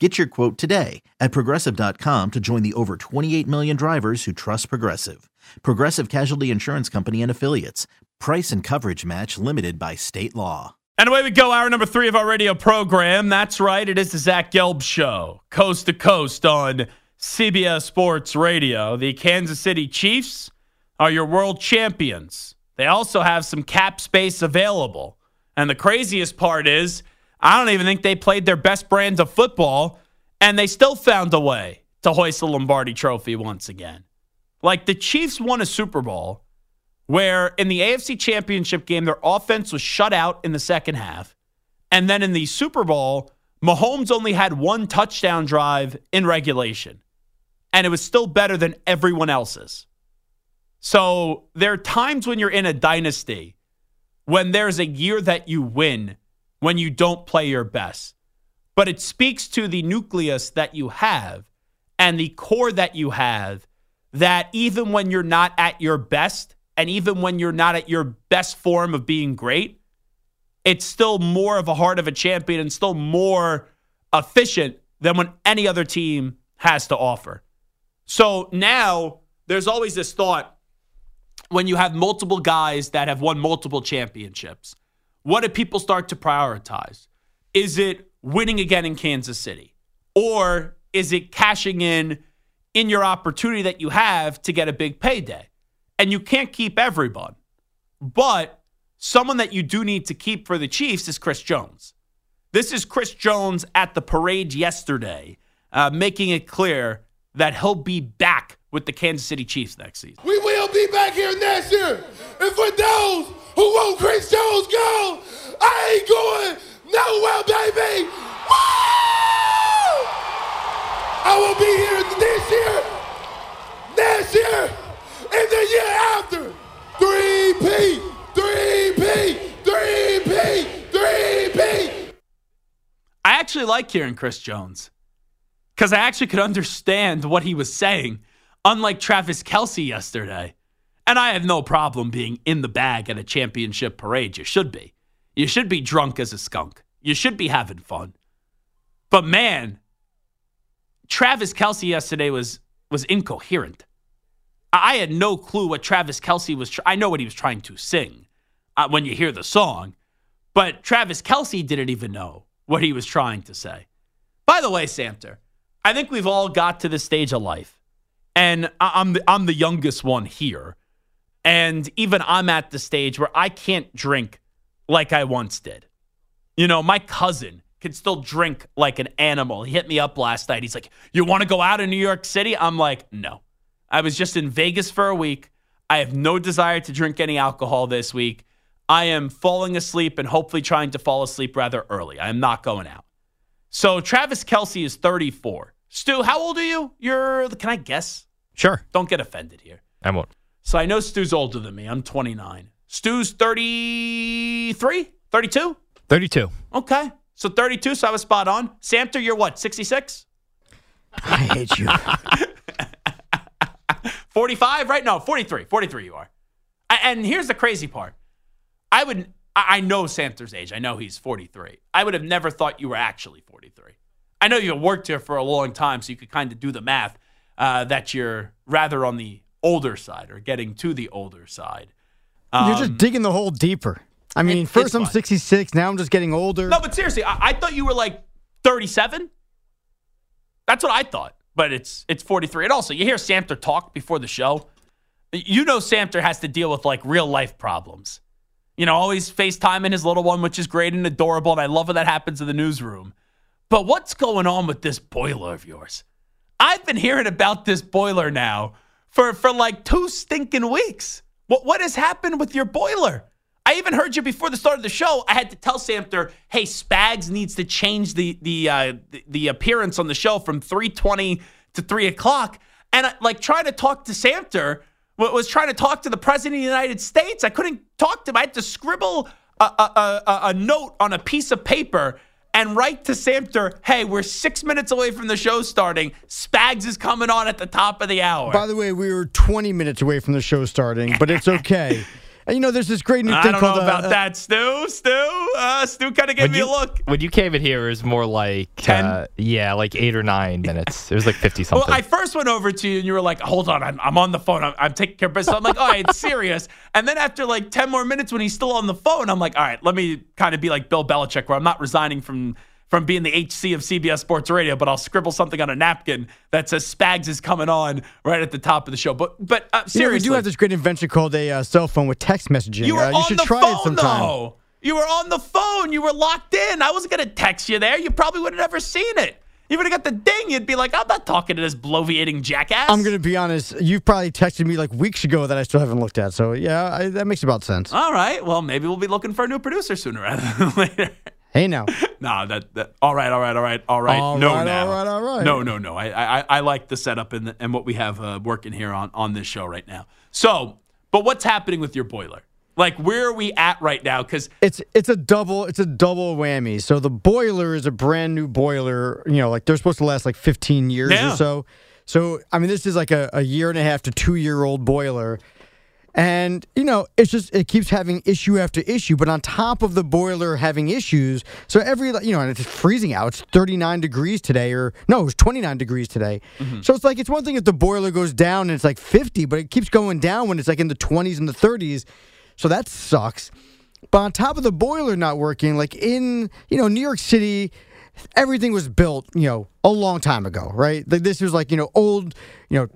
Get your quote today at progressive.com to join the over 28 million drivers who trust Progressive. Progressive Casualty Insurance Company and Affiliates. Price and coverage match limited by state law. And away we go, hour number three of our radio program. That's right, it is the Zach Gelb Show, coast to coast on CBS Sports Radio. The Kansas City Chiefs are your world champions. They also have some cap space available. And the craziest part is, I don't even think they played their best brand of football, and they still found a way to hoist the Lombardi trophy once again. Like the Chiefs won a Super Bowl where in the AFC Championship game, their offense was shut out in the second half. And then in the Super Bowl, Mahomes only had one touchdown drive in regulation, and it was still better than everyone else's. So there are times when you're in a dynasty when there's a year that you win when you don't play your best. But it speaks to the nucleus that you have and the core that you have that even when you're not at your best and even when you're not at your best form of being great, it's still more of a heart of a champion and still more efficient than when any other team has to offer. So now there's always this thought when you have multiple guys that have won multiple championships what do people start to prioritize? Is it winning again in Kansas City? Or is it cashing in in your opportunity that you have to get a big payday? And you can't keep everyone. But someone that you do need to keep for the Chiefs is Chris Jones. This is Chris Jones at the parade yesterday, uh, making it clear that he'll be back with the Kansas City Chiefs next season. We will be back here next year. And for those who won't Chris Jones go, I ain't going nowhere, baby. Woo! I will be here this year, next year, and the year after. 3P, 3P, 3P, 3P. I actually like hearing Chris Jones because I actually could understand what he was saying, unlike Travis Kelce yesterday. And I have no problem being in the bag at a championship parade. You should be. You should be drunk as a skunk. You should be having fun. But man, Travis Kelce yesterday was was incoherent. I had no clue what Travis Kelce was. Tr- I know what he was trying to sing uh, when you hear the song, but Travis Kelce didn't even know what he was trying to say. By the way, Samter, I think we've all got to the stage of life, and I'm the, I'm the youngest one here. And even I'm at the stage where I can't drink like I once did. You know, my cousin can still drink like an animal. He hit me up last night. He's like, You want to go out in New York City? I'm like, No. I was just in Vegas for a week. I have no desire to drink any alcohol this week. I am falling asleep and hopefully trying to fall asleep rather early. I am not going out. So Travis Kelce is 34. Stu, how old are you? You're, can I guess? Sure. Don't get offended here. I won't. So I know Stu's older than me. I'm 29. Stu's 33? 32? 32. Okay. So 32, so I was spot on. Samter, you're what, 66? I hate you. 45, right? No, 43. 43 you are. And here's the crazy part. I would I know Samter's age. I know he's 43. I would have never thought you were actually 43. I know you worked here for a long time, so you could kind of do the math uh, that you're rather on the older side or getting to the older side. Um, You're just digging the hole deeper. I mean, it, first I'm 66, now I'm just getting older. No, but seriously, I, I thought you were like 37. That's what I thought. But it's it's 43. And also, you hear Samter talk before the show. You know Samter has to deal with like real life problems. You know, always FaceTiming his little one, which is great and adorable. And I love when that happens in the newsroom. But what's going on with this boiler of yours? I've been hearing about this boiler now for, for like two stinking weeks. What, what has happened with your boiler? I even heard you before the start of the show. I had to tell Samter, hey, Spags needs to change the the uh, the, appearance on the show from 320 to 3 o'clock. And I, like trying to talk to Samter was trying to talk to the president of the United States. I couldn't talk to him. I had to scribble a, a, a, a note on a piece of paper and write to Samter, hey, we're six minutes away from the show starting. Spags is coming on at the top of the hour. By the way, we were 20 minutes away from the show starting, but it's okay. And you know, there's this great new I thing don't called know about uh, that, Stu. Stu, uh, Stu kind of gave When me you- a look. When you came in here, it was more like 10? Uh, yeah, like eight or nine minutes. It was like fifty something. Well, I first went over to you and you were like, hold on, I'm, I'm on the phone. I'm, I'm taking care of business. I'm like, all right, it's serious. And then after like 10 more minutes when he's still on the phone, I'm like, all right, let me kind of be like Bill Belichick, where I'm not resigning from from being the HC of CBS Sports Radio, but I'll scribble something on a napkin that says Spags is coming on right at the top of the show. But but uh, you know, we do have this great invention called a uh, cell phone with text messaging. you were uh, you on should the try phone it sometime. though. You were on the phone. You were locked in. I wasn't gonna text you there. You probably would have never seen it. You would have got the ding. You'd be like, I'm not talking to this bloviating jackass. I'm going to be honest. You've probably texted me like weeks ago that I still haven't looked at. So yeah, I, that makes about sense. All right. Well, maybe we'll be looking for a new producer sooner rather than later. Hey now, no, that, that. All right. All right. All right. All right. All no, right, now. all right, all right. No, no, no. I, I, I like the setup and the, and what we have uh, working here on on this show right now. So, but what's happening with your boiler? Like, where are we at right now? Because it's it's a double it's a double whammy. So the boiler is a brand new boiler. You know, like they're supposed to last like 15 years Yeah. or so. So I mean, this is like a, a year and a half to two year old boiler. And you know, it's just it keeps having issue after issue. But on top of the boiler having issues, so every you know, and it's freezing out. It's 39 degrees today, or no, it was 29 degrees today. Mm-hmm. So it's like it's one thing if the boiler goes down and it's like 50, but it keeps going down when it's like in the 20s and the 30s. So that sucks. But on top of the boiler not working, like in you know New York City, everything was built you know a long time ago, right? Like this was like you know old, you know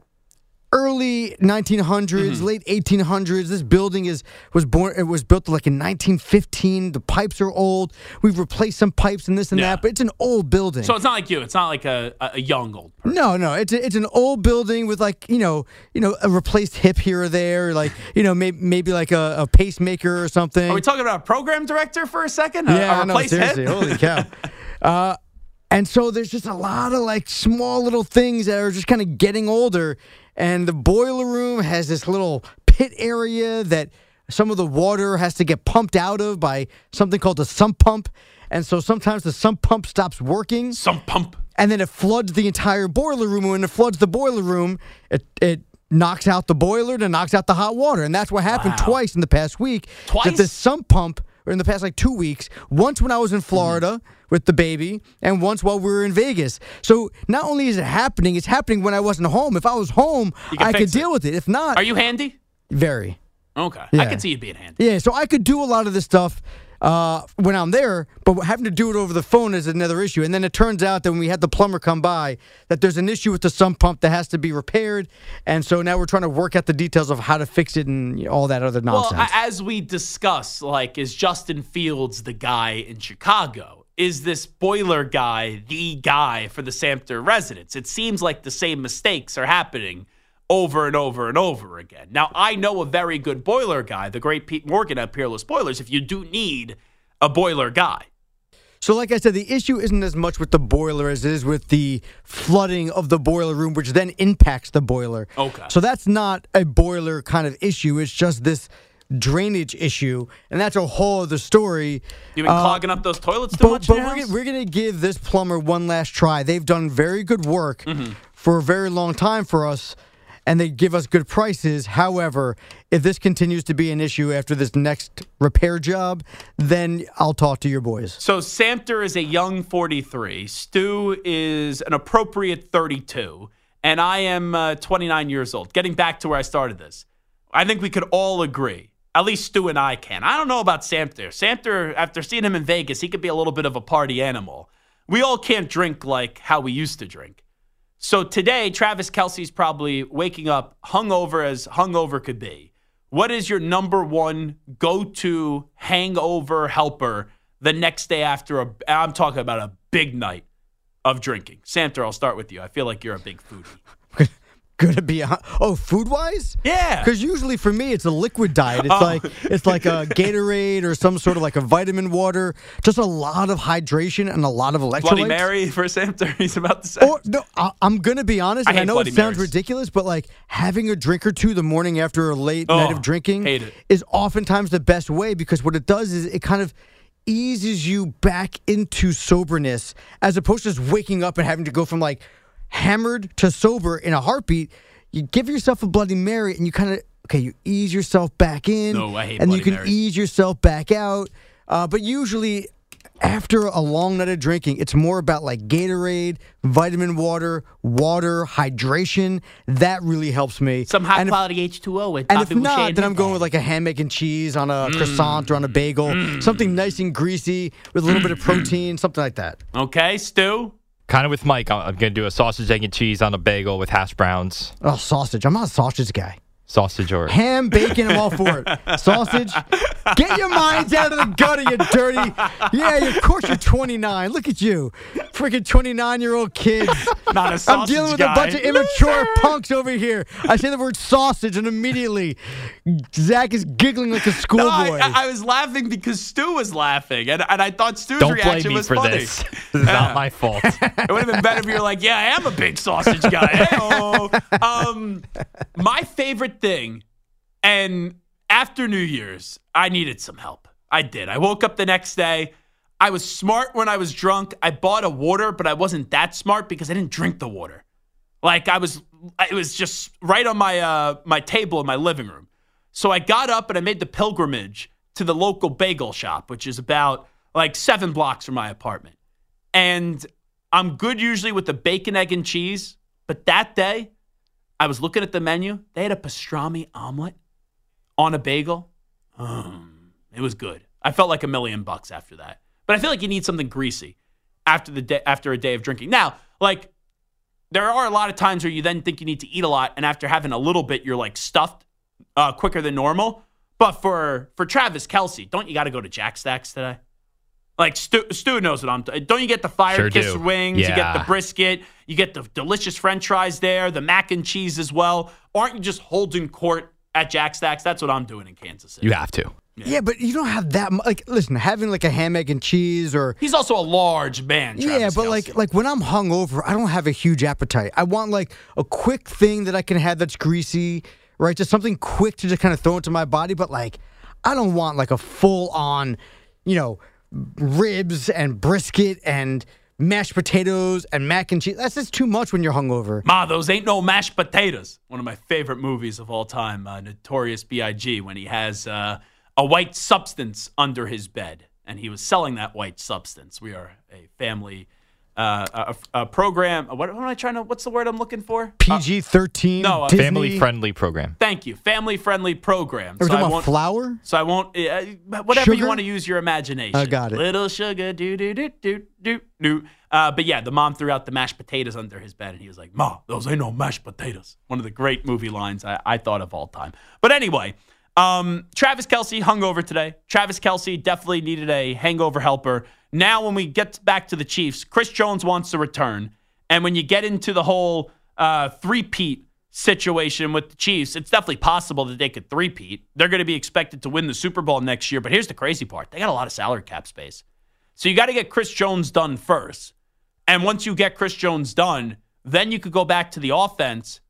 early 1900s, late 1800s. This building is was born. It was built like in 1915. The pipes are old. We've replaced some pipes and this and Yeah. that, but it's an old building. so it's not like you. It's not like a, a young old. person. No, no, it's a, it's an old building with like you know you know a replaced hip here or there, like you know maybe maybe like a, a pacemaker or something. Are we talking about a program director for a second? A- Yeah, a I know, replaced head? seriously. Holy cow. Uh, and so there's just a lot of like small little things that are just kind of getting older. And the boiler room has this little pit area that some of the water has to get pumped out of by something called a sump pump. And so sometimes the sump pump stops working Sump pump. and then it floods the entire boiler room. And when it floods the boiler room, it, it knocks out the boiler and it knocks out the hot water. And that's what happened Wow. twice in the past week. Twice? That this sump pump, or in the past like two weeks, once when I was in mm-hmm. Florida with the baby, and once while we were in Vegas. So not only is it happening, it's happening when I wasn't home. If I was home, I could it. deal with it. If not, Are you handy? very. Okay. I Yeah. can see you being handy. Yeah, so I could do a lot of this stuff uh, when I'm there, but having to do it over the phone is another issue. And then it turns out that when we had the plumber come by, that there's an issue with the sump pump that has to be repaired. And so now we're trying to work out the details of how to fix it and all that other nonsense. Well, as we discuss, like, is Justin Fields the guy in Chicago? Is this boiler guy the guy for the Samter residence? It seems like the same mistakes are happening over and over and over again. Now, I know a very good boiler guy, the great Pete Morgan at Peerless Boilers, if you do need a boiler guy. So, like I said, the issue isn't as much with the boiler as it is with the flooding of the boiler room, which then impacts the boiler. Okay. So that's not a boiler kind of issue. It's just this drainage issue, and that's a whole other story. You've been Uh, clogging up those toilets too But, much? but we're, gonna, we're gonna give this plumber one last try. They've done very good work Mm-hmm. for a very long time for us, and they give us good prices. However, if this continues to be an issue after this next repair job, then I'll talk to your boys. So Samter is a young 43. Stu is an appropriate 32. And I am uh, 29 years old. Getting back to where I started this, I think we could all agree. At least Stu and I can. I don't know about Samter. Samter, after seeing him in Vegas, he could be a little bit of a party animal. We all can't drink like how we used to drink. So today, Travis Kelce's probably waking up hungover as hungover could be. What is your number one go to hangover helper the next day after a, I'm talking about a big night of drinking? Samter, I'll start with you. I feel like you're a big foodie. Gonna be a, oh food wise? Yeah. Because usually for me it's a liquid diet. It's Oh. like it's like a Gatorade or some sort of like a vitamin water. Just a lot of hydration and a lot of electrolytes. Bloody Mary for Samter, he's about to say. Or no, I, I'm gonna be honest. I and I, know Bloody it sounds Marys. ridiculous, but like having a drink or two the morning after a late oh, night Oh, of drinking is oftentimes the best way because what it does is it kind of eases you back into soberness as opposed to just waking up and having to go from like hammered to sober in a heartbeat. You give yourself a Bloody Mary and you kind of okay, you ease yourself back in, No, I hate and you can Marys. ease yourself back out. Uh, but usually, after a long night of drinking, it's more about like Gatorade, vitamin water, water, hydration. That really helps me. Some high And if- quality H2O with and Bobby if Boucher not, then I'm going with like a ham, egg, and cheese on Mm. a croissant or on a bagel, something nice and greasy with a little bit of protein, something like that. Okay, Stu. Kind of with Mike, I'm going to do a sausage, egg, and cheese on a bagel with hash browns, Oh, sausage! I'm not a sausage guy. Sausage or Ham, bacon, I'm all for it. Sausage. Get your minds out of the gutter, you dirty. Yeah, of course you're 29. Look at you. Freaking 29 year old kids. Not a I'm dealing with guy. a bunch of immature punks over here. I say the word sausage, and immediately Zach is giggling like a No, schoolboy. I, I, I was laughing because Stu was laughing, and, and I thought Stu's Don't blame reaction me was for funny. this. This is not my fault. It would have been better if you were like, "Yeah, I am a big sausage guy." Hey-o. um, my favorite thing, and after New Year's, I needed some help. I did. I woke up the next day. I was smart when I was drunk. I bought a water, but I wasn't that smart because I didn't drink the water. Like I was, it was just right on my uh, my table in my living room. So I got up and I made the pilgrimage to the local bagel shop, which is about like seven blocks from my apartment. And I'm good usually with the bacon, egg, and cheese. But that day, I was looking at the menu. They had a pastrami omelet on a bagel. Um, it was good. I felt like a million bucks after that. But I feel like you need something greasy after the day after a day of drinking. Now, like there are a lot of times where you then think you need to eat a lot, and after having a little bit, you're like stuffed uh, quicker than normal. But for for Travis Kelce, don't you got to go to Jack Stacks today? Like Stu, Stu knows what I'm. T- don't you get the fire Sure kiss do. wings? You get the brisket. You get the delicious French fries there. The mac and cheese as well. Aren't you just holding court at Jack Stacks? That's what I'm doing in Kansas City. You have to. yeah, but you don't have that much. Like, listen, having like a ham, egg, and cheese or He's also a large man. yeah, but Kelce. like like when I'm hungover, I don't have a huge appetite. I want like a quick thing that I can have that's greasy, right? Just something quick to just kind of throw into my body. But like, I don't want like a full on, you know, ribs and brisket and mashed potatoes and mac and cheese. That's just too much when you're hungover. Ma, those ain't no mashed potatoes. One of my favorite movies of all time, uh, Notorious B.I.G., when he has uh, a white substance under his bed, and he was selling that white substance. We are a family, uh, a, a program. What, what am I trying to? What's the word I'm looking for? PG thirteen. no, uh, Family friendly program. Thank you, family-friendly program. Are we So I talking about won't- flour? so I won't. Uh, whatever you want to use your imagination. I got it. Little sugar, do do do do do do. Uh, but yeah, the mom threw out the mashed potatoes under his bed, and he was like, "Ma, those ain't no mashed potatoes." One of the great movie lines I, I thought of all time. But anyway, um, Travis Kelce hung over today. Travis Kelce definitely needed a hangover helper. Now, when we get back to the Chiefs, Chris Jones wants to return, and when you get into the whole uh, three-peat situation with the Chiefs, it's definitely possible that they could three-peat. They're going to be expected to win the Super Bowl next year. But here's the crazy part: they got a lot of salary cap space, so you got to get Chris Jones done first. And once you get Chris Jones done, then you could go back to the offense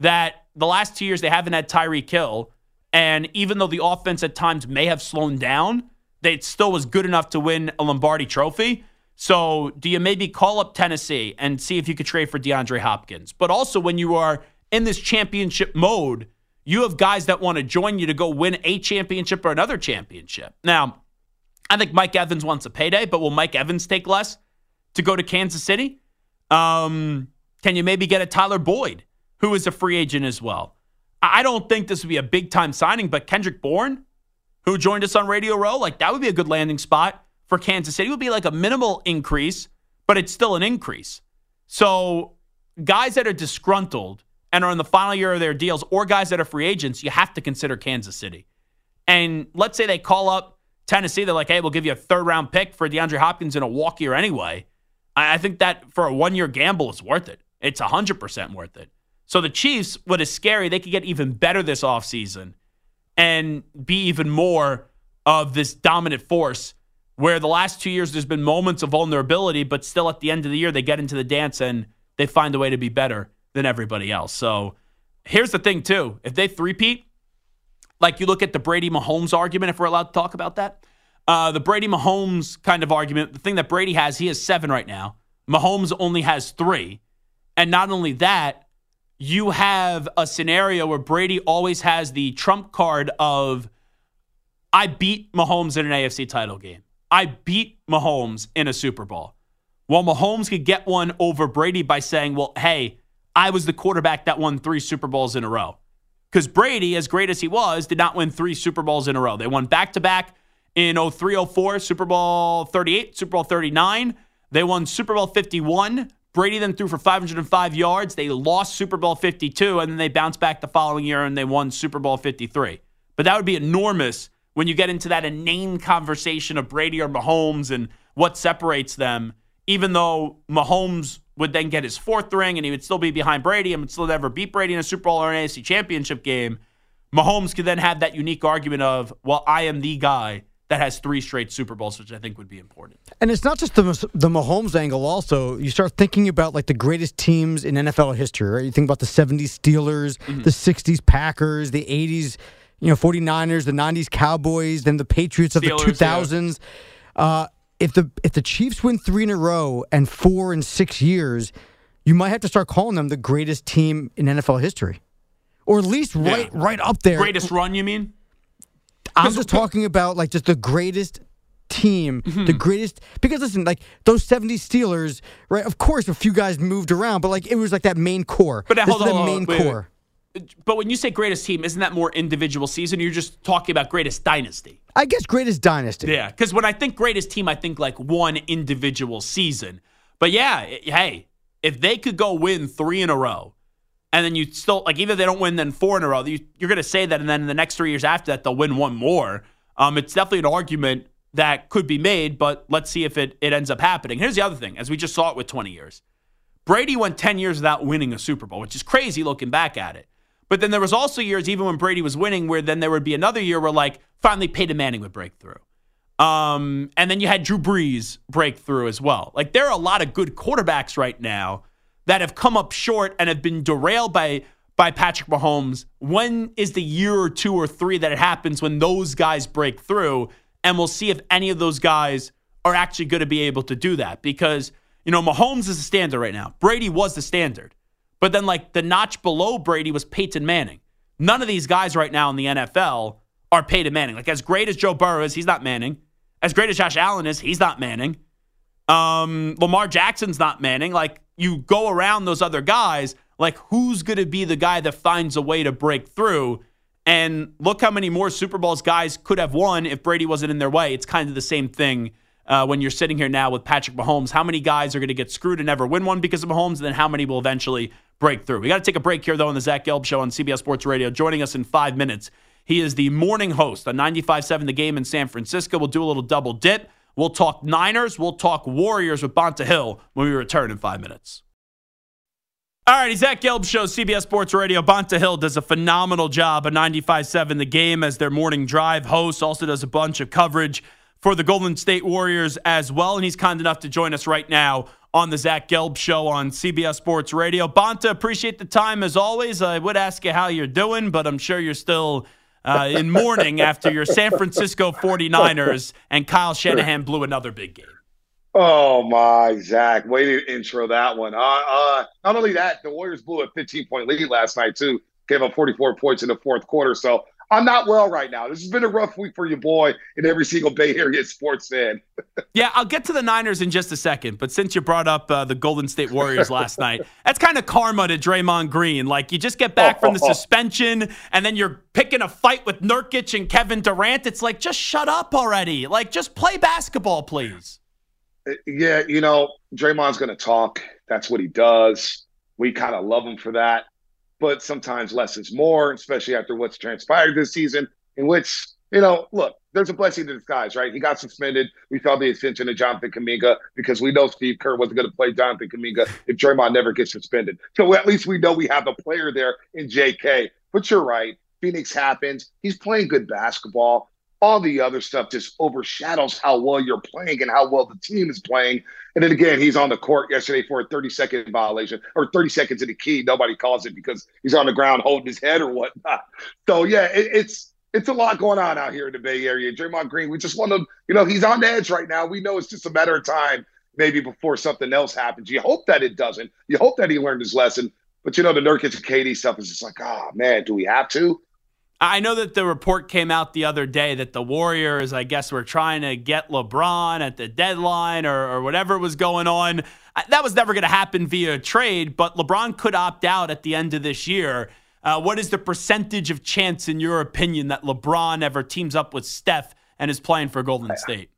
that the last two years they haven't had Tyreek Hill. And even though the offense at times may have slowed down, they still was good enough to win a Lombardi trophy. So do you maybe call up Tennessee and see if you could trade for DeAndre Hopkins? But also when you are in this championship mode, you have guys that want to join you to go win a championship or another championship. Now, I think Mike Evans wants a payday, but will Mike Evans take less to go to Kansas City? Um, can you maybe get a Tyler Boyd, who is a free agent as well? I don't think this would be a big time signing, but Kendrick Bourne, who joined us on Radio Row, like that would be a good landing spot for Kansas City. It would be like a minimal increase, but it's still an increase. So guys that are disgruntled and are in the final year of their deals or guys that are free agents, you have to consider Kansas City. And let's say they call up Tennessee, they're like, hey, we'll give you a third round pick for DeAndre Hopkins in a walk year anyway. I think that for a one year gamble, it's worth it. It's 100% worth it. So the Chiefs, what is scary, they could get even better this offseason and be even more of this dominant force where the last two years there's been moments of vulnerability, but still at the end of the year they get into the dance and they find a way to be better than everybody else. So here's the thing, too. If they three-peat, like you look at the Brady Mahomes argument, if we're allowed to talk about that, uh, the Brady Mahomes kind of argument, the thing that Brady has, he has seven right now. Mahomes only has three. And not only that, you have a scenario where Brady always has the trump card of I beat Mahomes in an AFC title game. I beat Mahomes in a Super Bowl. Well, Mahomes could get one over Brady by saying, well, hey, I was the quarterback that won three Super Bowls in a row. Because Brady, as great as he was, did not win three Super Bowls in a row. They won back to back in 03 04, Super Bowl 38, Super Bowl 39. They won Super Bowl 51. Brady then threw for 505 yards. They lost Super Bowl 52, and then they bounced back the following year and they won Super Bowl 53. But that would be enormous when you get into that inane conversation of Brady or Mahomes and what separates them, even though Mahomes would then get his fourth ring and he would still be behind Brady and would still never beat Brady in a Super Bowl or an AFC championship game, Mahomes could then have that unique argument of, well, I am the guy that has three straight Super Bowls, which I think would be important. And it's not just the the Mahomes angle. Also, you start thinking about like the greatest teams in NFL history. Right? You think about the '70s Steelers, mm-hmm. the '60s Packers, the '80s you know, 49ers, the 90s Cowboys, then the Patriots of Steelers, the 2000s. Yeah. Uh, if the if the Chiefs win three in a row and four in six years, you might have to start calling them the greatest team in NFL history, or at least right yeah. right up there. Greatest run, you mean? I'm just talking about like just the greatest team, mm-hmm. the greatest. Because listen, like those 70 Steelers, right? Of course, a few guys moved around, but like it was like that main core. But hold on, the main wait, core. But when you say greatest team, isn't that more individual season? You're just talking about greatest dynasty. I guess greatest dynasty. Yeah, because when I think greatest team, I think like one individual season. But yeah, hey, if they could go win three in a row, and then you still like either they don't win then four in a row, you, are going to say that, and then in the next three years after that they'll win one more. Um, it's definitely an argument that could be made, but let's see if it it ends up happening. Here's the other thing, as we just saw it with 20 years, Brady went 10 years without winning a Super Bowl, which is crazy looking back at it. But then there was also years, even when Brady was winning, where then there would be another year where like finally Peyton Manning would break through. Um, and then you had Drew Brees break through as well. Like there are a lot of good quarterbacks right now that have come up short and have been derailed by by Patrick Mahomes. When is the year or two or three that it happens when those guys break through? And we'll see if any of those guys are actually going to be able to do that because, you know, Mahomes is the standard right now. Brady was the standard. But then, like, the notch below Brady was Peyton Manning. None of these guys right now in the NFL are Peyton Manning. Like, as great as Joe Burrow is, he's not Manning. As great as Josh Allen is, he's not Manning. Um, Lamar Jackson's not Manning. Like, you go around those other guys, like, who's going to be the guy that finds a way to break through? And look how many more Super Bowls guys could have won if Brady wasn't in their way. It's kind of the same thing uh, when you're sitting here now with Patrick Mahomes. How many guys are going to get screwed and never win one because of Mahomes? And then how many will eventually break through? We got to take a break here, though, on the Zach Gelb Show on CBS Sports Radio. Joining us in five minutes, he is the morning host on 95.7 The Game in San Francisco. We'll do a little double dip. We'll talk Niners. We'll talk Warriors with Bonta Hill when we return in five minutes. All right, Zach Gelb Show, CBS Sports Radio. Bonta Hill does a phenomenal job at 95.7 The Game as their morning drive host. Also does a bunch of coverage for the Golden State Warriors as well. And he's kind enough to join us right now on the Zach Gelb Show on CBS Sports Radio. Bonta, appreciate the time as always. I would ask you how you're doing, but I'm sure you're still uh, in mourning after your San Francisco 49ers and Kyle Shanahan blew another big game. Oh my, Zach! Way to intro that one. Uh, uh, not only that, the Warriors blew a 15 point lead last night too. Gave up 44 points in the fourth quarter. So I'm not well right now. This has been a rough week for your boy and every single Bay Area sports fan. yeah, I'll get to the Niners in just a second. But since you brought up uh, the Golden State Warriors last night, that's kind of karma to Draymond Green. Like you just get back from the suspension and then you're picking a fight with Nurkic and Kevin Durant. It's like just shut up already. Like just play basketball, please. Uh, yeah, you know Draymond's going to talk. That's what he does. We kind of love him for that. But sometimes less is more, especially after what's transpired this season, in which, you know, look, there's a blessing in disguise, right? He got suspended. We saw the extension of Jonathan Kuminga because we know Steve Kerr wasn't going to play Jonathan Kuminga if Draymond never gets suspended. So at least we know we have a player there in JK. But you're right. Phoenix happens. He's playing good basketball all the other stuff just overshadows how well you're playing and how well the team is playing. And then again, he's on the court yesterday for a 30 second violation or 30 seconds in the key. Nobody calls it because he's on the ground holding his head or whatnot. So yeah, it, it's it's a lot going on out here in the Bay Area. Draymond Green, we just want to, you know, he's on the edge right now. We know it's just a matter of time, maybe before something else happens. You hope that it doesn't. You hope that he learned his lesson. But you know, the Nurkic and KD stuff is just like, oh man, do we have to? I know that the report came out the other day that the Warriors, I guess, were trying to get LeBron at the deadline or, or whatever was going on. That was never going to happen via trade, but LeBron could opt out at the end of this year. Uh, what is the percentage of chance, in your opinion, that LeBron ever teams up with Steph and is playing for Golden State?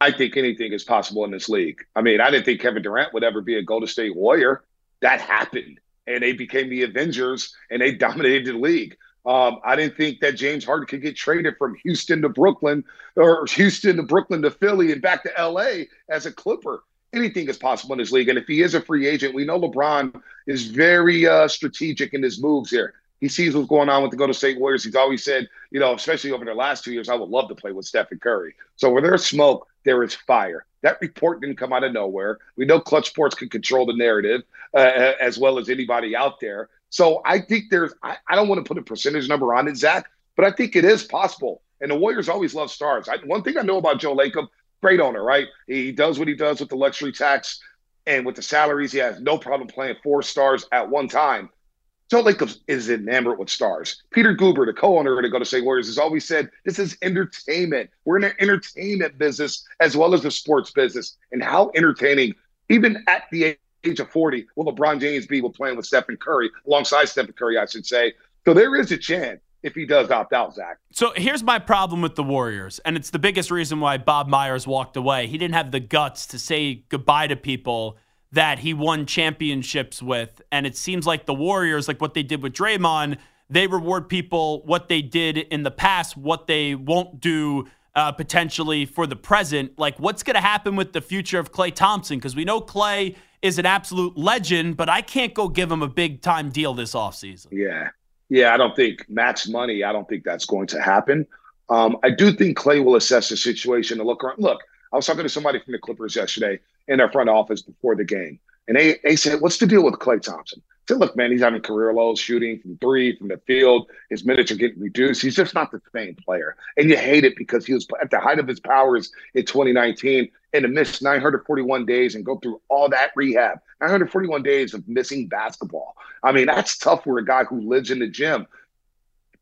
I think anything is possible in this league. I mean, I didn't think Kevin Durant would ever be a Golden State Warrior. That happened, and they became the Avengers, and they dominated the league. Um, I didn't think that James Harden could get traded from Houston to Brooklyn or Houston to Brooklyn to Philly and back to LA as a Clipper. Anything is possible in this league. And if he is a free agent, we know LeBron is very uh, strategic in his moves here. He sees what's going on with the Golden State Warriors. He's always said, you know, especially over the last two years, I would love to play with Stephen Curry. So where there's smoke, there is fire. That report didn't come out of nowhere. We know Clutch Sports can control the narrative uh, as well as anybody out there. So I think there's, I, I don't want to put a percentage number on it, Zach, but I think it is possible. And the Warriors always love stars. I, one thing I know about Joe Lacob, great owner, right? He does what he does with the luxury tax and with the salaries. He has no problem playing four stars at one time. Joe Lacob is enamored with stars. Peter Guber, the co-owner of the Golden State Warriors, has always said this is entertainment. We're in an entertainment business as well as the sports business. And how entertaining, even at the age of 40 will LeBron James be with playing with Stephen Curry, alongside Stephen Curry, I should say. So there is a chance if he does opt out, Zach. So here's my problem with the Warriors, and it's the biggest reason why Bob Myers walked away. He didn't have the guts to say goodbye to people that he won championships with. And it seems like the Warriors, like what they did with Draymond, they reward people what they did in the past, what they won't do uh, potentially for the present. Like, what's going to happen with the future of Klay Thompson? Because we know Klay is an absolute legend, but I can't go give him a big time deal this offseason. Yeah. Yeah, I don't think max money, I don't think that's going to happen. Um, I do think Klay will assess the situation and look around. Look, I was talking to somebody from the Clippers yesterday in their front office before the game, and they, they said, What's the deal with Klay Thompson? I said, look, man, he's having career lows shooting from three, from the field. His minutes are getting reduced. He's just not the same player. And you hate it because he was at the height of his powers in 2019 and to miss 941 days and go through all that rehab. 941 days of missing basketball. I mean, that's tough for a guy who lives in the gym.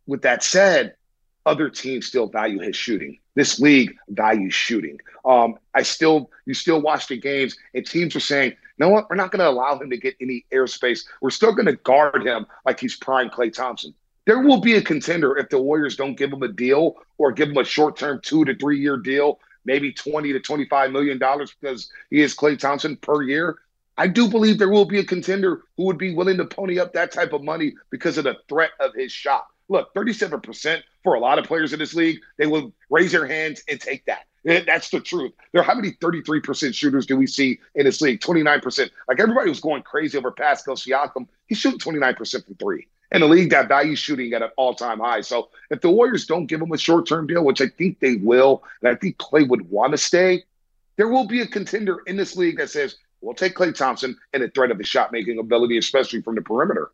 With that said, other teams still value his shooting. This league values shooting. Um, I still, you still watch the games, and teams are saying, know what? We're not going to allow him to get any airspace. We're still going to guard him like he's prime Klay Thompson. There will be a contender if the Warriors don't give him a deal or give him a short term two to three year deal, maybe 20 to 25 million dollars because he is Klay Thompson per year. I do believe there will be a contender who would be willing to pony up that type of money because of the threat of his shot. Look, 37% for a lot of players in this league, they will raise their hands and take that. That's the truth. There, how many 33% shooters do we see in this league? 29%. Like everybody was going crazy over Pascal Siakam. He's shooting 29% from three. And the league that value shooting at an all-time high. So if the Warriors don't give him a short-term deal, which I think they will, and I think Klay would want to stay, there will be a contender in this league that says, we'll take Klay Thompson and a threat of his shot-making ability, especially from the perimeter.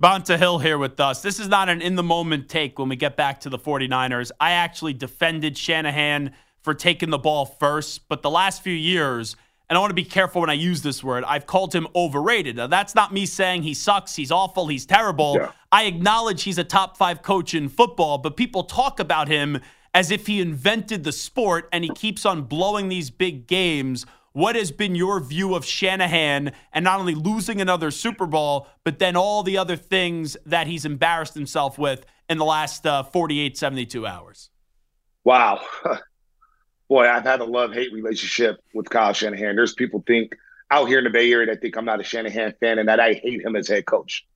Bonta Hill here with us. This is not an in the moment take when we get back to the 49ers. I actually defended Shanahan for taking the ball first. But the last few years, and I want to be careful when I use this word, I've called him overrated. Now, that's not me saying he sucks, he's awful, he's terrible. Yeah. I acknowledge he's a top five coach in football, but people talk about him as if he invented the sport and he keeps on blowing these big games. What has been your view of Shanahan and not only losing another Super Bowl, but then all the other things that he's embarrassed himself with in the last uh, 48, 72 hours? Wow. boy, I've had a love hate relationship with Kyle Shanahan. There's people think out here in the Bay Area that think I'm not a Shanahan fan and that I hate him as head coach.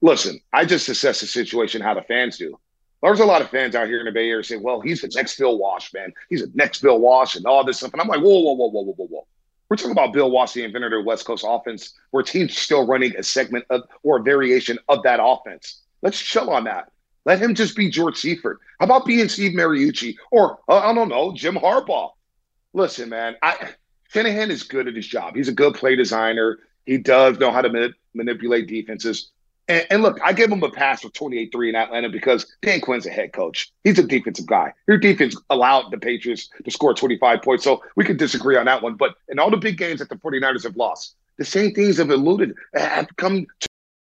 Listen, I just assess the situation how the fans do. There's a lot of fans out here in the Bay Area saying, well, he's the next Bill Walsh, man. He's the next Bill Walsh and all this stuff. And I'm like, whoa, whoa, whoa, whoa, whoa, whoa, whoa. We're talking about Bill Walsh, the inventor of West Coast offense, where teams still running a segment of or a variation of that offense. Let's chill on that. Let him just be George Seifert. How about being Steve Mariucci or uh, I don't know Jim Harbaugh? Listen, man, I Shanahan is good at his job. He's a good play designer. He does know how to ma- manipulate defenses. And, and, look, I give him a pass for 28 3 in Atlanta because Dan Quinn's a head coach. He's a defensive guy. Your defense allowed the Patriots to score 25 points. So we can disagree on that one. But in all the big games that the 49ers have lost, the same things have eluded, have come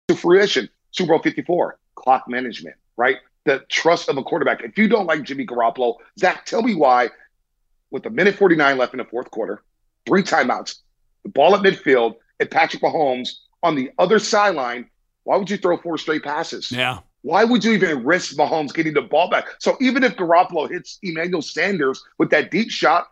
to fruition. Super Bowl 54, clock management, right? The trust of a quarterback. If you don't like Jimmy Garoppolo, Zach, tell me why, with a minute 49 left in the fourth quarter, three timeouts, the ball at midfield, and Patrick Mahomes on the other sideline, why would you throw four straight passes? Yeah. Why would you even risk Mahomes getting the ball back? So even if Garoppolo hits Emmanuel Sanders with that deep shot,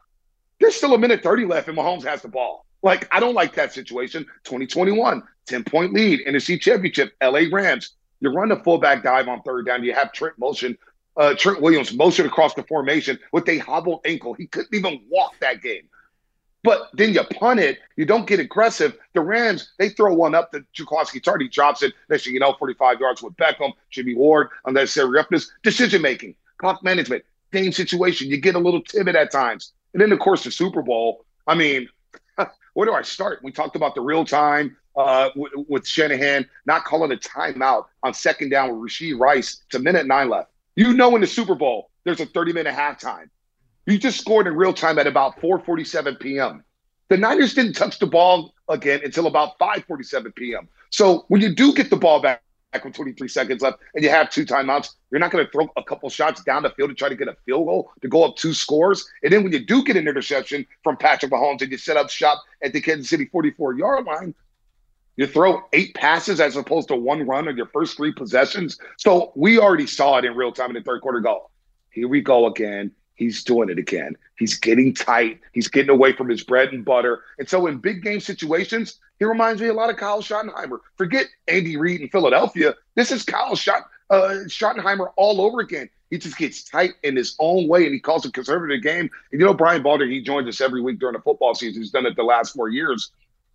there's still a minute 30 left and Mahomes has the ball. Like, I don't like that situation. 2021, 10 point lead, NFC Championship, LA Rams. You run the fullback dive on third down. You have Trent motion, uh, Trent Williams motion across the formation with a hobbled ankle. He couldn't even walk that game. But then you punt it, you don't get aggressive. The Rams, they throw one up to Jaquiski Tartt, drops it. Next thing you know, 45 yards with Beckham, Jimmy Ward, unnecessary roughness, decision making, clock management, game situation. You get a little timid at times. And then, of course, the Super Bowl. I mean, where do I start? We talked about the real time uh, w- with Shanahan not calling a timeout on second down with Rashee Rice. It's a minute nine left. You know, in the Super Bowl, there's a 30 minute halftime. You just scored in real time at about 4:47 p.m. The Niners didn't touch the ball again until about 5:47 p.m. So when you do get the ball back with 23 seconds left and you have two timeouts, you're not going to throw a couple shots down the field to try to get a field goal to go up two scores. And then when you do get an interception from Patrick Mahomes and you set up shop at the Kansas City 44 yard line, you throw eight passes as opposed to one run on your first three possessions. So we already saw it in real time in the third quarter. Go, here we go again. He's doing it again. He's getting tight. He's getting away from his bread and butter. And so in big game situations, he reminds me a lot of Kyle Schottenheimer. Forget Andy Reid in Philadelphia. This is Kyle Schott, uh, Schottenheimer all over again. He just gets tight in his own way, and he calls a conservative game. And you know, Brian Balder, he joins us every week during the football season. He's done it the last four years.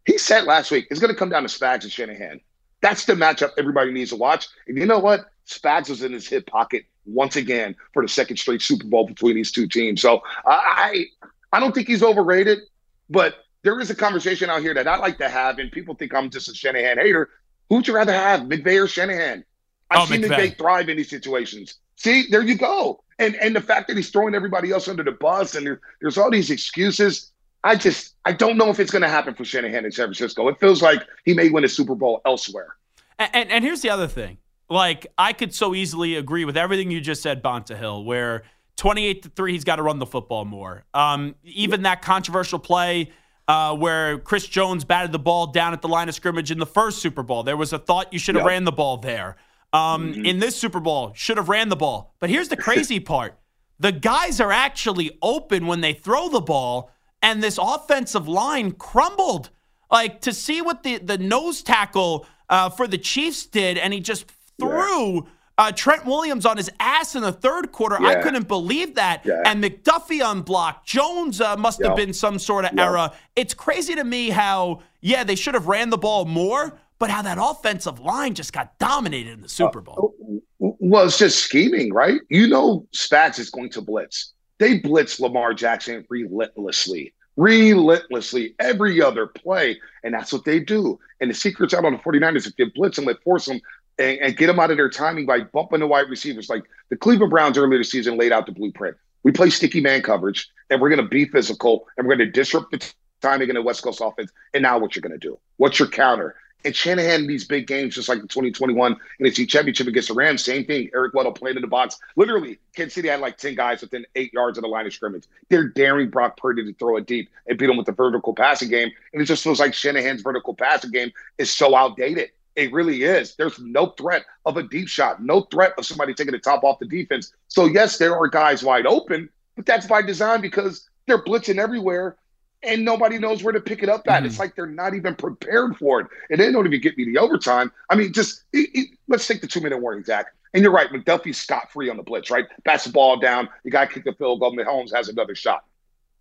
He said last week, it's going to come down to Spags and Shanahan. That's the matchup everybody needs to watch. And you know what? Spags was in his hip pocket once again for the second straight Super Bowl between these two teams. So I I don't think he's overrated, but there is a conversation out here that I like to have, and people think I'm just a Shanahan hater. Who'd you rather have, McVay or Shanahan? I've oh, seen McVay. McVay thrive in these situations. See, there you go. And and the fact that he's throwing everybody else under the bus and there, there's all these excuses. I just I don't know if it's going to happen for Shanahan in San Francisco. It feels like he may win a Super Bowl elsewhere. And, and, and here's the other thing. Like I could so easily agree with everything you just said, Bonta Hill, where 28 to 3, he's got to run the football more. Um, even that controversial play uh, where Chris Jones batted the ball down at the line of scrimmage in the first Super Bowl. There was a thought you should have yep. ran the ball there. Um, mm-hmm. In this Super Bowl, should have ran the ball. But here's the crazy part the guys are actually open when they throw the ball, and this offensive line crumbled. Like to see what the, the nose tackle uh, for the Chiefs did, and he just threw. Yeah. Uh, Trent Williams on his ass in the third quarter. Yeah. I couldn't believe that. Yeah. And McDuffie unblocked. Jones uh, must yep. have been some sort of yep. error. It's crazy to me how, yeah, they should have ran the ball more, but how that offensive line just got dominated in the Super Bowl. Uh, well, it's just scheming, right? You know, Spags is going to blitz. They blitz Lamar Jackson relentlessly relentlessly every other play. And that's what they do. And the secret's out on the 49ers. If you blitz them, they force them and, and get them out of their timing by bumping the wide receivers. Like the Cleveland Browns earlier this season laid out the blueprint. We play sticky man coverage, and we're going to be physical, and we're going to disrupt the timing in the West Coast offense. And now what you're going to do? What's your counter? And Shanahan, in these big games, just like the 2021 NFC Championship against the Rams, same thing. Eric Weddle playing in the box. Literally, Kansas City had like 10 guys within eight yards of the line of scrimmage. They're daring Brock Purdy to throw it deep and beat him with the vertical passing game. And it just feels like Shanahan's vertical passing game is so outdated. It really is. There's no threat of a deep shot, no threat of somebody taking the top off the defense. So, yes, there are guys wide open, but that's by design because they're blitzing everywhere. and nobody knows where to pick it up at. Mm-hmm. It's like they're not even prepared for it, and they don't even get me the overtime. I mean, just it, it, let's take the two minute warning, Zach. And you're right, McDuffie's scot free on the blitz, right? Pass the ball down, the guy kicked the field goal, Mahomes has another shot.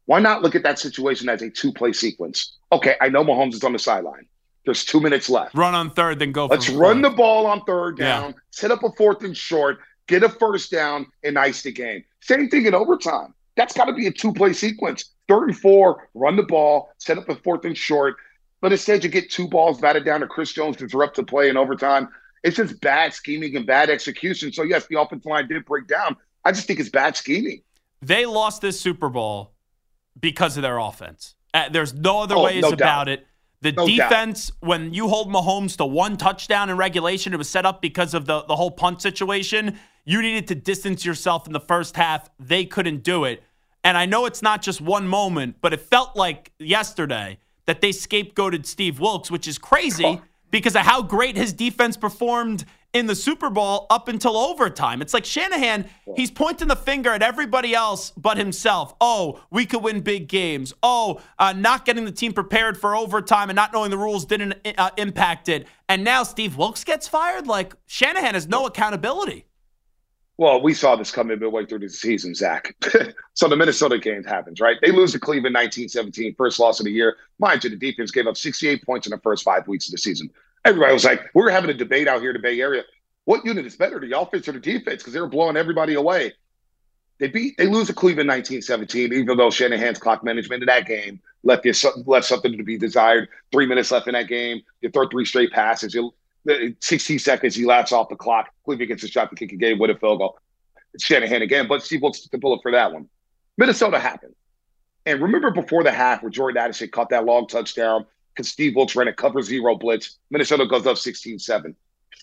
Why not look at that situation as a two play sequence? Okay, I know Mahomes is on the sideline. There's two minutes left. Run on third, then go. Let's run the ball on third down, yeah. set up a fourth and short, get a first down, and ice the game. Same thing in overtime. That's got to be a two play sequence. Third and four, run the ball, set up a fourth and short. But instead, you get two balls batted down to Chris Jones to interrupt the play in overtime. It's just bad scheming and bad execution. So, yes, the offensive line did break down. I just think it's bad scheming. They lost this Super Bowl because of their offense. Uh, there's no other oh, ways no about doubt. it. The no defense, doubt. when you hold Mahomes to one touchdown in regulation, it was set up because of the, the whole punt situation. You needed to distance yourself in the first half. They couldn't do it. And I know it's not just one moment, but it felt like yesterday that they scapegoated Steve Wilks, which is crazy because of how great his defense performed in the Super Bowl up until overtime. It's like Shanahan, he's pointing the finger at everybody else but himself. Oh, we could win big games. Oh, uh, not getting the team prepared for overtime and not knowing the rules didn't uh, impact it. And now Steve Wilks gets fired? Like, Shanahan has no accountability. Well, we saw this coming midway through the season, Zach. so the Minnesota game happens, right? They lose to Cleveland 1917, first loss of the year. Mind you, the defense gave up 68 points in the first five weeks of the season. Everybody was like, we are having a debate out here in the Bay Area. What unit is better, the offense or the defense? Because they were blowing everybody away. They beat, they lose to Cleveland 1917, even though Shanahan's clock management in that game left you left something to be desired. Three minutes left in that game. You throw three straight passes. You 16 seconds, he laughs off the clock. Cleveland gets a shot to kick a game with a field goal. It's Shanahan again, but Steve Wilks the bullet for that one. Minnesota happened. And remember before the half where Jordan Addison caught that long touchdown because Steve Wilks ran a cover zero blitz. Minnesota goes up 16 7.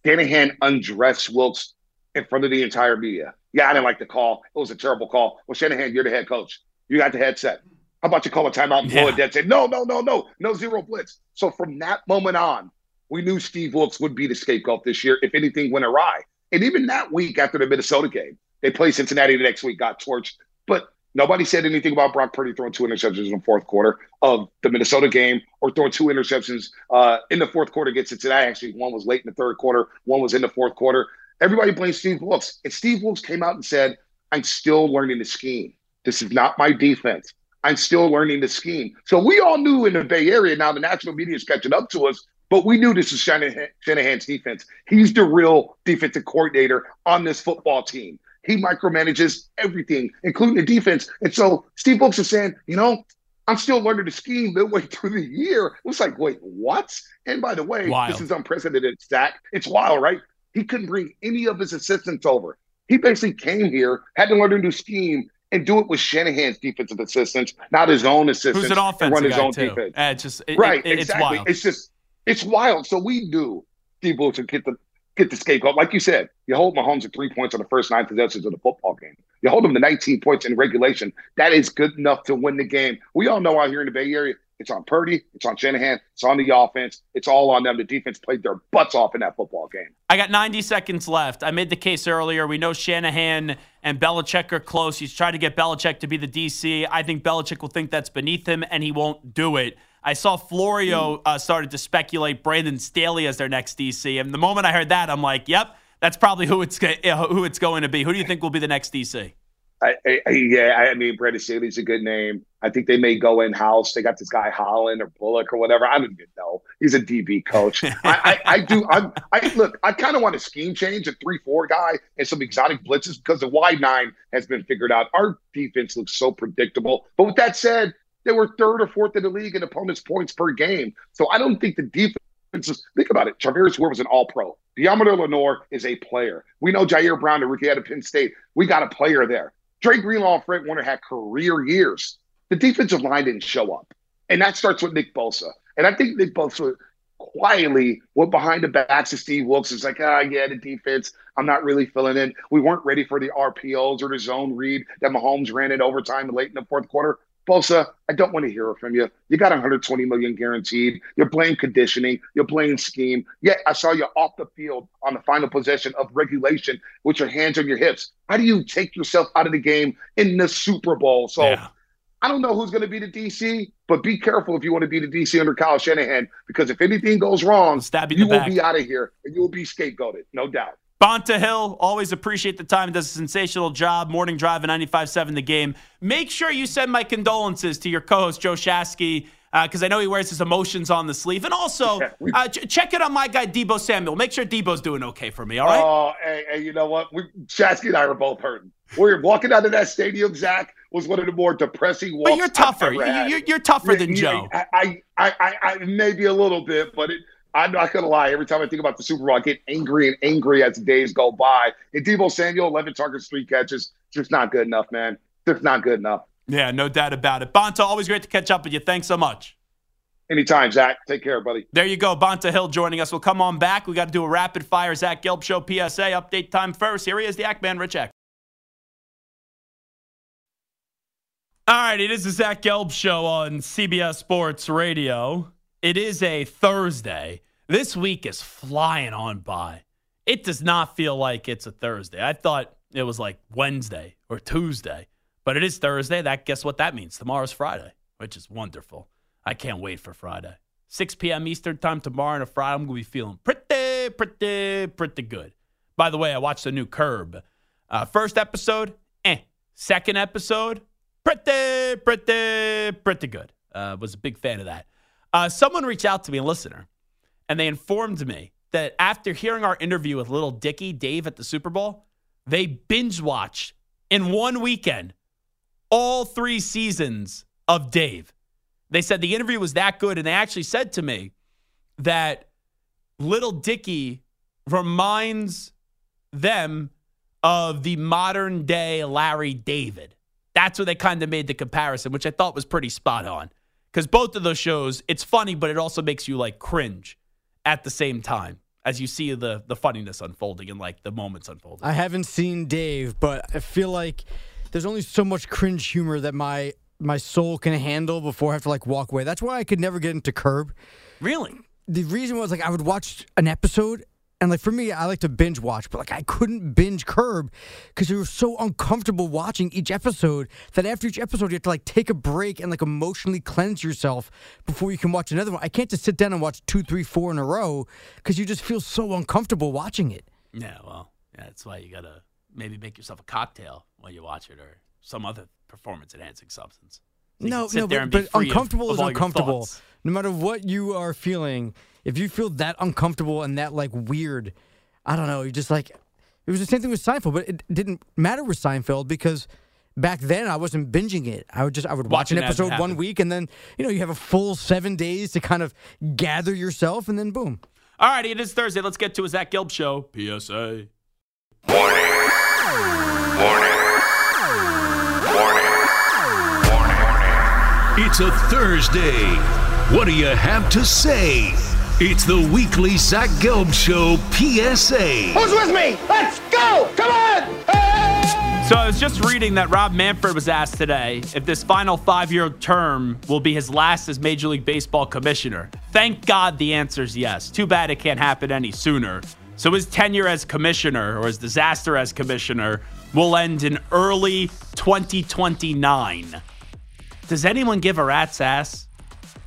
Shanahan undressed Wilks in front of the entire media. Yeah, I didn't like the call. It was a terrible call. Well, Shanahan, you're the head coach. You got the headset. How about you call a timeout and yeah. blow it dead? Say, no, no, no, no, no zero blitz. So from that moment on, we knew Steve Wilks would be the scapegoat this year if anything went awry. And even that week after the Minnesota game, they play Cincinnati the next week, got torched. But nobody said anything about Brock Purdy throwing two interceptions in the fourth quarter of the Minnesota game or throwing two interceptions uh, in the fourth quarter against Cincinnati. Actually, one was late in the third quarter, one was in the fourth quarter. Everybody blames Steve Wilks. And Steve Wilks came out and said, I'm still learning the scheme. This is not my defense. I'm still learning the scheme. So we all knew in the Bay Area, now the national media is catching up to us, but we knew this is Shanahan, Shanahan's defense. He's the real defensive coordinator on this football team. He micromanages everything, including the defense. And so Steve Wilks is saying, you know, I'm still learning the scheme midway through the year. It was like, wait, what? And by the way, wild. this is unprecedented stat. It's wild, right? He couldn't bring any of his assistants over. He basically came here, had to learn a new scheme, and do it with Shanahan's defensive assistants, not his own assistants. Who's an offensive run his own too. defense. Uh, it's just it, right, it, exactly. It's, wild. it's just it's wild. So we knew Steve Wilks would get the get the scapegoat. Like you said, you hold Mahomes at three points on the first nine possessions of the football game. You hold him to 19 points in regulation. That is good enough to win the game. We all know out here in the Bay Area, it's on Purdy, it's on Shanahan, it's on the offense, it's all on them. The defense played their butts off in that football game. I got 90 seconds left. I made the case earlier. We know Shanahan and Belichick are close. He's trying to get Belichick to be the DC. I think Belichick will think that's beneath him, and he won't do it. I saw Florio uh, started to speculate Brandon Staley as their next DC, and the moment I heard that, I'm like, "Yep, that's probably who it's who it's going to be." Who do you think will be the next DC? I, I, yeah, I mean, Brandon Staley's a good name. I think they may go in house. They got this guy Holland or Bullock or whatever. I don't even know. He's a DB coach. I, I, I, do. I'm, I look. I kind of want a scheme change, a three-four guy, and some exotic blitzes because the wide nine has been figured out. Our defense looks so predictable. But with that said, they were third or fourth in the league in opponents' points per game. So I don't think the defense. Is, think about it. Charvarius Ward was an All-Pro. Deommodo Lenoir is a player. We know Ji'Ayir Brown, the rookie out of Penn State. We got a player there. Dre Greenlaw and Fred Warner had career years. The defensive line didn't show up. And that starts with Nick Bosa. And I think Nick Bosa quietly went behind the backs of Steve Wilks. It's like, ah, yeah, the defense, I'm not really filling in. We weren't ready for the RPOs or the zone read that Mahomes ran in overtime late in the fourth quarter. Bosa, I don't want to hear it from you. You got 120 million guaranteed. You're playing conditioning. You're playing scheme. Yet I saw you off the field on the final possession of regulation with your hands on your hips. How do you take yourself out of the game in the Super Bowl? So yeah. I don't know who's going to be the DC, but be careful if you want to be the DC under Kyle Shanahan, because if anything goes wrong, you will back. be out of here and you will be scapegoated, no doubt. Bonta Hill, always appreciate the time. Does a sensational job. Morning drive at 95.7 the game. Make sure you send my condolences to your co-host Joe Shasky because I know he wears his emotions on the sleeve. And also, uh, ch- check it on my guy Deebo Samuel. Make sure Deebo's doing okay for me. All right. Oh, hey, hey, you know what? We Shasky and I were both hurting. We were walking out of that stadium, Zach, was one of the more depressing walks. but you're tougher. You- had. you- You're tougher Yeah, than yeah, Joe. I, I, I, I, I maybe a little bit, but it, I'm not gonna lie. Every time I think about the Super Bowl, I get angry and angry as the days go by. And Deebo Samuel, 11 targets, three catches, just not good enough, man. Just not good enough. Yeah, no doubt about it. Bonta, always great to catch up with you. Thanks so much. Anytime, Zach. Take care, buddy. There you go. Bonta Hill joining us. We'll come on back. We got to do a rapid fire Zach Gelb Show PSA update time first. Here he is, the Ackman Rich Ack. All right, it is the Zach Gelb Show on CBS Sports Radio. It is a Thursday. This week is flying on by. It does not feel like it's a Thursday. I thought it was like Wednesday or Tuesday, but it is Thursday. That guess what that means? Tomorrow's Friday, which is wonderful. I can't wait for Friday. 6 p.m. Eastern time tomorrow and a Friday. I'm gonna be feeling pretty, pretty, pretty good. By the way, I watched the new Curb. Uh, first episode, eh. Second episode, pretty, pretty, pretty good. Uh, was a big fan of that. Uh, someone reached out to me, a listener, and they informed me that after hearing our interview with little Dicky Dave at the Super Bowl, they binge watched in one weekend all three seasons of Dave. They said the interview was that good, and they actually said to me that little Dicky reminds them of the modern day Larry David. That's what they kind of made the comparison, which I thought was pretty spot on. Because both of those shows, it's funny, but it also makes you like cringe at the same time as you see the the funniness unfolding and like the moments unfolding. I haven't seen Dave, but I feel like there's only so much cringe humor that my my soul can handle before I have to like walk away. That's why I could never get into Curb. really? The reason was like I would watch an episode and like for me, I like to binge watch, but like I couldn't binge Curb because you were so uncomfortable watching each episode that after each episode you have to like take a break and like emotionally cleanse yourself before you can watch another one. I can't just sit down and watch two, three, four in a row because you just feel so uncomfortable watching it. Yeah, well, yeah, that's why you gotta maybe make yourself a cocktail while you watch it or some other performance enhancing substance. So no, no, but, but uncomfortable of is your uncomfortable. No matter what you are feeling, if you feel that uncomfortable and that like weird, I don't know, you just like it was the same thing with Seinfeld, but it didn't matter with Seinfeld because back then I wasn't binging it. I would just I would watch Watching an it as it episode one week and then you know you have a full seven days to kind of gather yourself and then boom. All righty, it is Thursday. Let's get to a Zach Gelb show. PSA. Morning. It's a Thursday. What do you have to say? It's the weekly Zach Gelb Show PSA. Who's with me? Let's go! Come on! Hey! So I was just reading that Rob Manfred was asked today if this final five-year term will be his last as Major League Baseball commissioner. Thank God the answer is yes. Too bad it can't happen any sooner. So his tenure as commissioner or his disaster as commissioner will end in early 2029. Does anyone give a rat's ass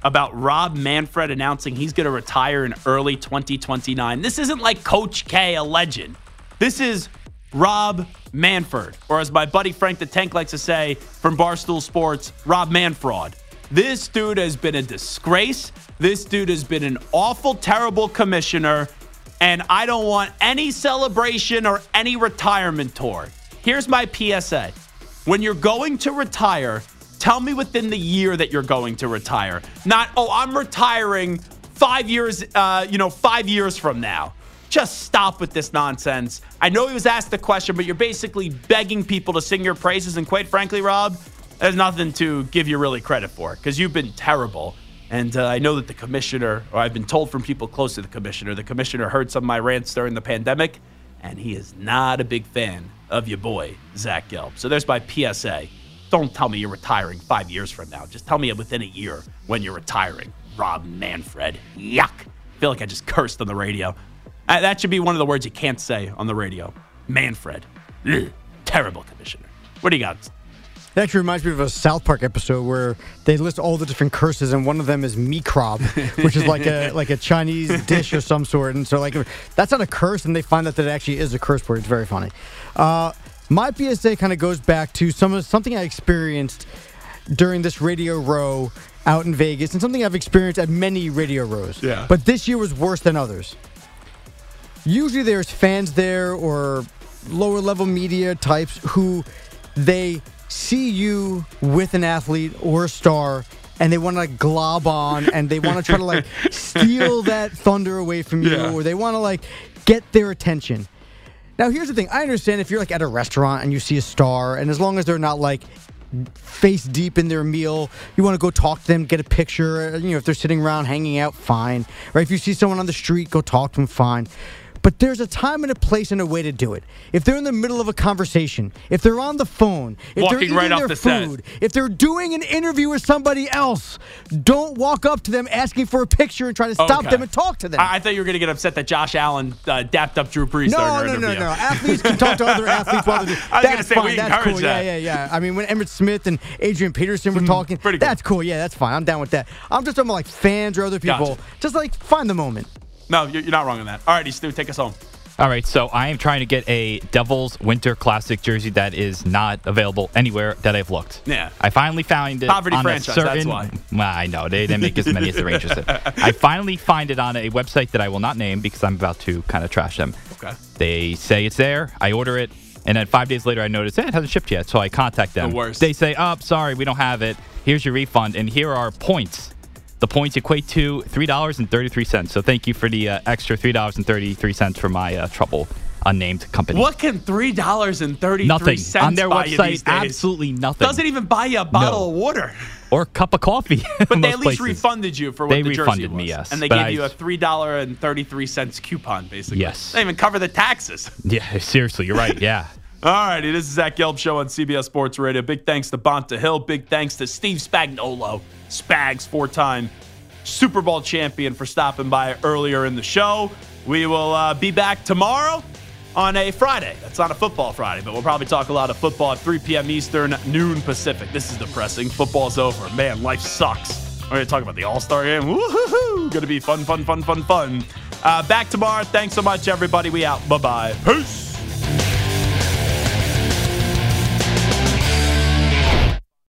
about Rob Manfred announcing he's going to retire in early 2029? This isn't like Coach K, a legend. This is Rob Manfred, or as my buddy Frank the Tank likes to say from Barstool Sports, Rob Manfraud. This dude has been a disgrace. This dude has been an awful, terrible commissioner, and I don't want any celebration or any retirement tour. Here's my PSA when you're going to retire, tell me within the year that you're going to retire. Not, oh, I'm retiring five years, uh, you know, five years from now. Just stop with this nonsense. I know he was asked the question, but you're basically begging people to sing your praises. And quite frankly, Rob, there's nothing to give you really credit for because you've been terrible. And uh, I know that the commissioner, or I've been told from people close to the commissioner, the commissioner heard some of my rants during the pandemic, and he is not a big fan of your boy, Zach Gelb. So there's my PSA. Don't tell me you're retiring five years from now. Just tell me within a year when you're retiring. Rob Manfred. Yuck. I feel like I just cursed on the radio. Uh, that should be one of the words you can't say on the radio. Manfred. Ugh. Terrible commissioner. What do you got? It actually reminds me of a South Park episode where they list all the different curses, and one of them is mikrob, which is like a like a Chinese dish of some sort. And so, like, that's not a curse, and they find out that it actually is a curse word. It's very funny. Uh, my PSA kind of goes back to some of something I experienced during this radio row out in Vegas, and something I've experienced at many radio rows. Yeah. But this year was worse than others. Usually, there's fans there or lower level media types who they see you with an athlete or a star and they want to like glob on and they want to try to like steal that thunder away from you Yeah. or they want to like get their attention. Now here's the thing. I understand if you're like at a restaurant and you see a star and as long as they're not like face deep in their meal, you want to go talk to them, get a picture, you know, if they're sitting around hanging out, fine. Right? If you see someone on the street, go talk to them, fine. But there's a time and a place and a way to do it. If they're in the middle of a conversation, if they're on the phone, if Walking they're eating right their the set. food, if they're doing an interview with somebody else, don't walk up to them asking for a picture and try to stop Okay. them and talk to them. I, I thought you were going to get upset that Josh Allen uh, dapped up Drew Brees No, no, no, no. Athletes can talk to other athletes while they're doing. I was gonna That's say, fine. we that's encourage cool. that. Yeah, yeah, yeah. I mean, when Emmitt Smith and Adrian Peterson were talking, pretty cool. that's cool. Yeah, that's fine. I'm down with that. I'm just talking about like fans or other people. Gotcha. Just like find the moment. No, you're, you're not wrong on that. All righty, Stu, take us home. All right, so I am trying to get a Devils Winter Classic jersey that is not available anywhere that I've looked. Yeah. I finally found it Poverty on franchise, a that's certain. why. Well, I know they didn't make as many as the Rangers did. I finally find it on a website that I will not name because I'm about to kind of trash them. Okay. They say it's there. I order it, and then five days later, I notice eh, it hasn't shipped yet. So I contact them. The worst. They say, "Oh, sorry, we don't have it. Here's your refund, and here are points." The points equate to three dollars and thirty-three cents. So thank you for the uh, extra three dollars and thirty-three cents for my uh, trouble, unnamed company. What can three dollars and thirty three Nothing cents on their buy you these website. Absolutely nothing. Doesn't even buy you a bottle No. of water. or a cup of coffee. But they at least refunded you for what They the jersey refunded me, yes, And they gave I- you a three dollar and thirty three cents coupon, basically. Yes. They even cover the taxes. Yeah, seriously, you're right. Yeah. All righty, this is Zach Gelb Show on CBS Sports Radio. Big thanks to Bonta Hill. Big thanks to Steve Spagnuolo, Spags, four-time Super Bowl champion, for stopping by earlier in the show. We will uh, be back tomorrow on a Friday. That's not a football Friday, but we'll probably talk a lot of football at 3 p.m. Eastern, noon Pacific. This is depressing. Football's over. Man, life sucks. We're going to talk about the All Star game. Woo-hoo-hoo. Going to be fun, fun, fun, fun, fun. Uh, back tomorrow. Thanks so much, everybody. We out. Bye bye. Peace.